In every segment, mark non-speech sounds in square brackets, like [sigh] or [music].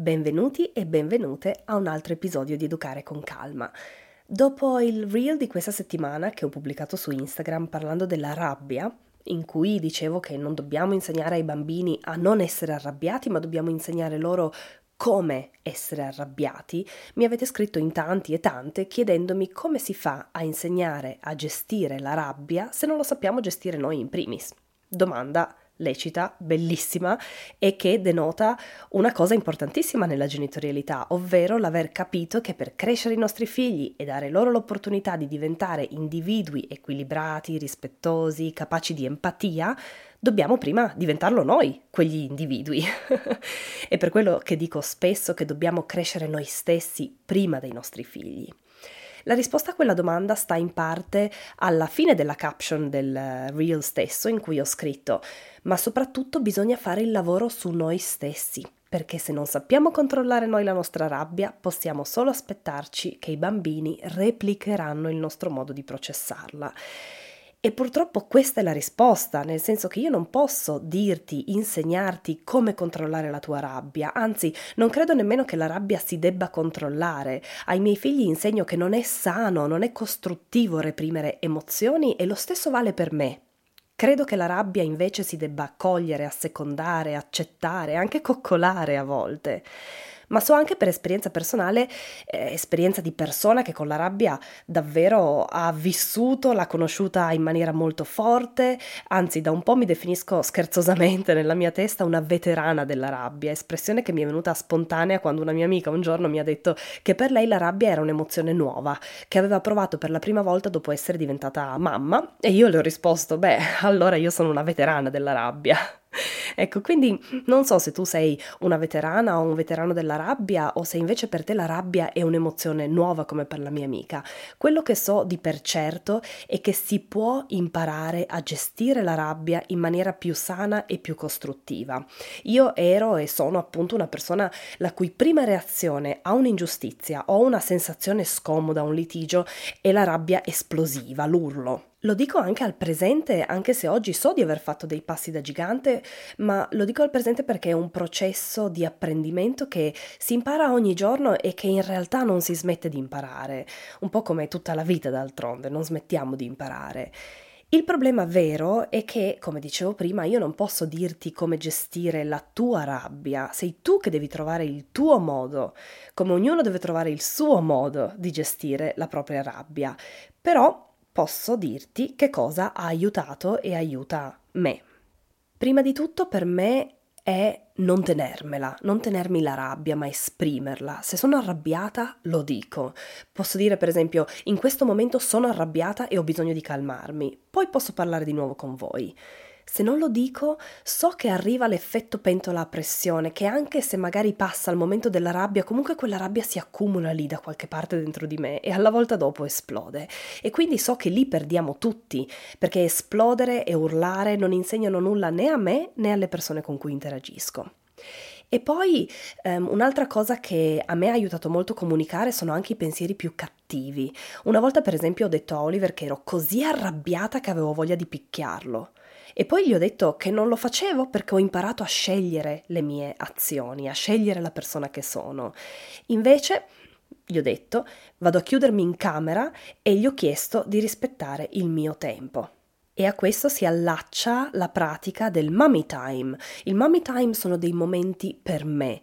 Benvenuti e benvenute a un altro episodio di Educare con Calma. Dopo il reel di questa settimana che ho pubblicato su Instagram parlando della rabbia, in cui dicevo che non dobbiamo insegnare ai bambini a non essere arrabbiati, ma dobbiamo insegnare loro come essere arrabbiati, mi avete scritto in tanti e tante chiedendomi come si fa a insegnare a gestire la rabbia se non lo sappiamo gestire noi in primis. Domanda lecita, bellissima e che denota una cosa importantissima nella genitorialità, ovvero l'aver capito che per crescere i nostri figli e dare loro l'opportunità di diventare individui equilibrati, rispettosi, capaci di empatia, dobbiamo prima diventarlo noi, quegli individui. è [laughs] per quello che dico spesso che dobbiamo crescere noi stessi prima dei nostri figli. La risposta a quella domanda sta in parte alla fine della caption del reel stesso in cui ho scritto, ma soprattutto bisogna fare il lavoro su noi stessi, perché se non sappiamo controllare noi la nostra rabbia, possiamo solo aspettarci che i bambini replicheranno il nostro modo di processarla. E purtroppo questa è la risposta, nel senso che io non posso dirti, insegnarti come controllare la tua rabbia, anzi non credo nemmeno che la rabbia si debba controllare. Ai miei figli insegno che non è sano, non è costruttivo reprimere emozioni e lo stesso vale per me. Credo che la rabbia invece si debba accogliere, assecondare, accettare, anche coccolare a volte ma so anche per esperienza personale, eh, esperienza di persona che con la rabbia davvero ha vissuto, l'ha conosciuta in maniera molto forte, anzi da un po' mi definisco scherzosamente nella mia testa una veterana della rabbia, espressione che mi è venuta spontanea quando una mia amica un giorno mi ha detto che per lei la rabbia era un'emozione nuova, che aveva provato per la prima volta dopo essere diventata mamma. E io le ho risposto, beh, allora io sono una veterana della rabbia. [laughs] Ecco, quindi non so se tu sei una veterana o un veterano della rabbia o se invece per te la rabbia è un'emozione nuova come per la mia amica. Quello che so di per certo è che si può imparare a gestire la rabbia in maniera più sana e più costruttiva. Io ero e sono appunto una persona la cui prima reazione a un'ingiustizia o una sensazione scomoda, un litigio, è la rabbia esplosiva, l'urlo. Lo dico anche al presente, anche se oggi so di aver fatto dei passi da gigante, ma lo dico al presente perché è un processo di apprendimento che si impara ogni giorno e che in realtà non si smette di imparare, un po' come tutta la vita d'altronde, non smettiamo di imparare. Il problema vero è che, come dicevo prima, io non posso dirti come gestire la tua rabbia, sei tu che devi trovare il tuo modo, come ognuno deve trovare il suo modo di gestire la propria rabbia. Però posso dirti che cosa ha aiutato e aiuta me. Prima di tutto per me è non tenermela, non tenermi la rabbia, ma esprimerla. Se sono arrabbiata, lo dico. Posso dire, per esempio, in questo momento sono arrabbiata e ho bisogno di calmarmi. Poi posso parlare di nuovo con voi. Se non lo dico, so che arriva l'effetto pentola a pressione, che anche se magari passa il momento della rabbia, comunque quella rabbia si accumula lì da qualche parte dentro di me e alla volta dopo esplode. E quindi so che lì perdiamo tutti, perché esplodere e urlare non insegnano nulla né a me né alle persone con cui interagisco. E poi um, un'altra cosa che a me ha aiutato molto a comunicare sono anche i pensieri più cattivi. Una volta per esempio ho detto a Oliver che ero così arrabbiata che avevo voglia di picchiarlo. E poi gli ho detto che non lo facevo perché ho imparato a scegliere le mie azioni, a scegliere la persona che sono. Invece, gli ho detto, vado a chiudermi in camera e gli ho chiesto di rispettare il mio tempo. E a questo si allaccia la pratica del mommy time. Il mommy time sono dei momenti per me,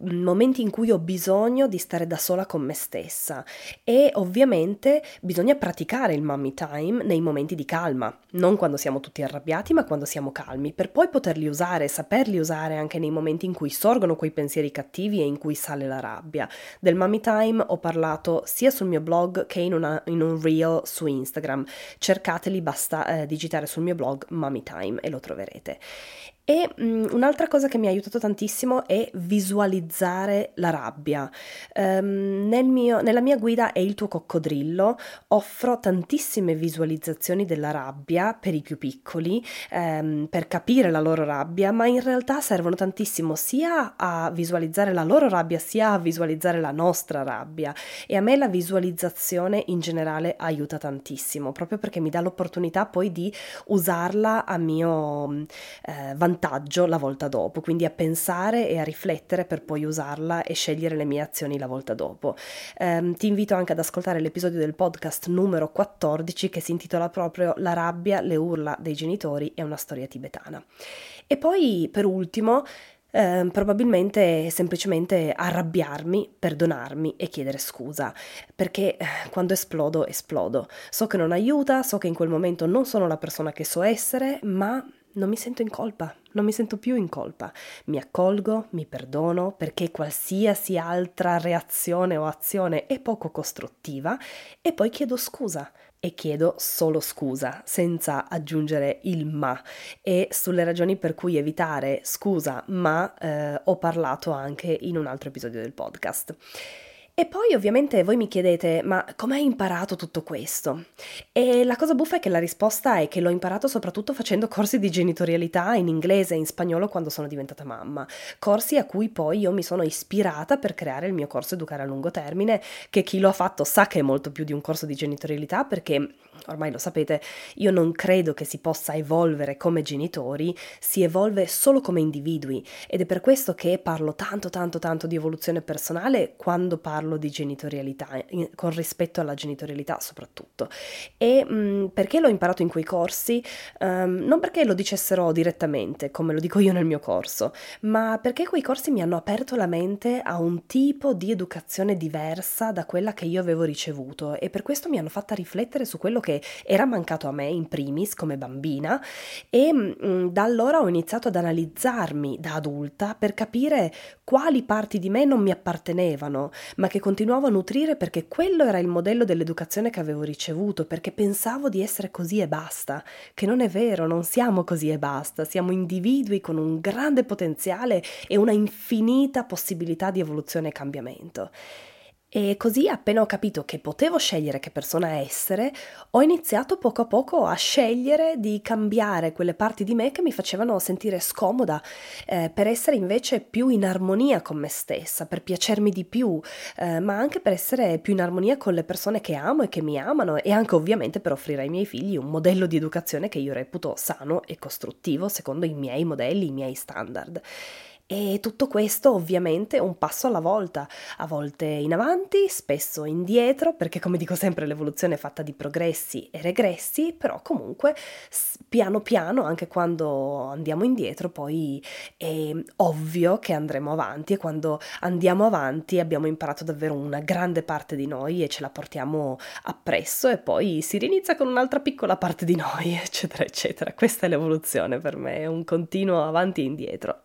momenti in cui ho bisogno di stare da sola con me stessa e ovviamente bisogna praticare il mommy time nei momenti di calma, non quando siamo tutti arrabbiati ma quando siamo calmi, per poi poterli usare, saperli usare anche nei momenti in cui sorgono quei pensieri cattivi e in cui sale la rabbia. Del mommy time ho parlato sia sul mio blog che in, una, in un reel su Instagram, cercateli, basta eh, digitare sul mio blog mommy time e lo troverete. E um, un'altra cosa che mi ha aiutato tantissimo è visualizzare la rabbia. Um, nel mio, nella mia guida è il tuo coccodrillo, offro tantissime visualizzazioni della rabbia per i più piccoli, um, per capire la loro rabbia, ma in realtà servono tantissimo sia a visualizzare la loro rabbia sia a visualizzare la nostra rabbia. E a me la visualizzazione in generale aiuta tantissimo, proprio perché mi dà l'opportunità poi di usarla a mio eh, vantaggio vantaggio la volta dopo, quindi a pensare e a riflettere per poi usarla e scegliere le mie azioni la volta dopo. Um, ti invito anche ad ascoltare l'episodio del podcast numero 14 che si intitola proprio La rabbia, le urla dei genitori e una storia tibetana. E poi, per ultimo, eh, probabilmente semplicemente arrabbiarmi, perdonarmi e chiedere scusa, perché eh, quando esplodo, esplodo. So che non aiuta, so che in quel momento non sono la persona che so essere, ma non mi sento in colpa, non mi sento più in colpa. Mi accolgo, mi perdono, perché qualsiasi altra reazione o azione è poco costruttiva e poi chiedo scusa e chiedo solo scusa, senza aggiungere il ma. E sulle ragioni per cui evitare scusa ma eh, ho parlato anche in un altro episodio del podcast. E poi ovviamente voi mi chiedete, ma come hai imparato tutto questo? E la cosa buffa è che la risposta è che l'ho imparato soprattutto facendo corsi di genitorialità in inglese e in spagnolo quando sono diventata mamma, corsi a cui poi io mi sono ispirata per creare il mio corso Educare a lungo termine, che chi lo ha fatto sa che è molto più di un corso di genitorialità perché ormai lo sapete, io non credo che si possa evolvere come genitori, si evolve solo come individui ed è per questo che parlo tanto tanto tanto di evoluzione personale quando parlo di genitorialità, con rispetto alla genitorialità soprattutto. E mh, mm, perché l'ho imparato in quei corsi? Um, non perché lo dicessero direttamente, come lo dico io nel mio corso, ma perché quei corsi mi hanno aperto la mente a un tipo di educazione diversa da quella che io avevo ricevuto e per questo mi hanno fatta riflettere su quello che era mancato a me in primis come bambina e mh, mm, da allora ho iniziato ad analizzarmi da adulta per capire quali parti di me non mi appartenevano, ma che continuavo a nutrire perché quello era il modello dell'educazione che avevo ricevuto, perché pensavo di essere così e basta, che non è vero, non siamo così e basta, siamo individui con un grande potenziale e una infinita possibilità di evoluzione e cambiamento. E così, appena ho capito che potevo scegliere che persona essere, ho iniziato poco a poco a scegliere di cambiare quelle parti di me che mi facevano sentire scomoda, eh, per essere invece più in armonia con me stessa, per piacermi di più, eh, ma anche per essere più in armonia con le persone che amo e che mi amano e anche ovviamente per offrire ai miei figli un modello di educazione che io reputo sano e costruttivo secondo i miei modelli, i miei standard. E tutto questo ovviamente un passo alla volta, a volte in avanti, spesso indietro, perché come dico sempre l'evoluzione è fatta di progressi e regressi, però comunque piano piano, anche quando andiamo indietro, poi è ovvio che andremo avanti e quando andiamo avanti abbiamo imparato davvero una grande parte di noi e ce la portiamo appresso e poi si rinizia con un'altra piccola parte di noi, [laughs] eccetera, eccetera. Questa è l'evoluzione per me, è un continuo avanti e indietro.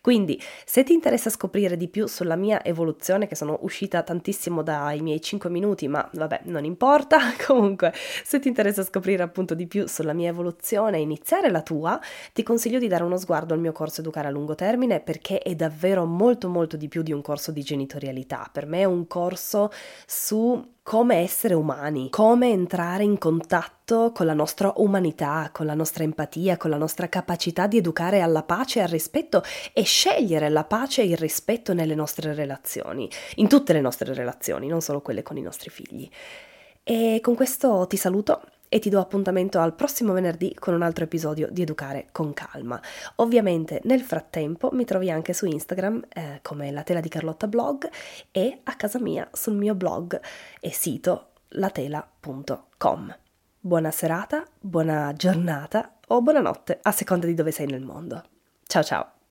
Quindi, se ti interessa scoprire di più sulla mia evoluzione, che sono uscita tantissimo dai miei 5 minuti, ma vabbè, non importa, [laughs] comunque, se ti interessa scoprire appunto di più sulla mia evoluzione e iniziare la tua, ti consiglio di dare uno sguardo al mio corso Educare a lungo termine perché è davvero molto molto di più di un corso di genitorialità. Per me è un corso su come essere umani, come entrare in contatto con la nostra umanità, con la nostra empatia, con la nostra capacità di educare alla pace e al rispetto e scegliere la pace e il rispetto nelle nostre relazioni, in tutte le nostre relazioni, non solo quelle con i nostri figli. E con questo ti saluto e ti do appuntamento al prossimo venerdì con un altro episodio di Educare con calma. Ovviamente nel frattempo mi trovi anche su Instagram eh, come la tela di Carlotta blog e a casa mia sul mio blog e sito latela.com. Buona serata, buona giornata o buonanotte a seconda di dove sei nel mondo. Ciao ciao!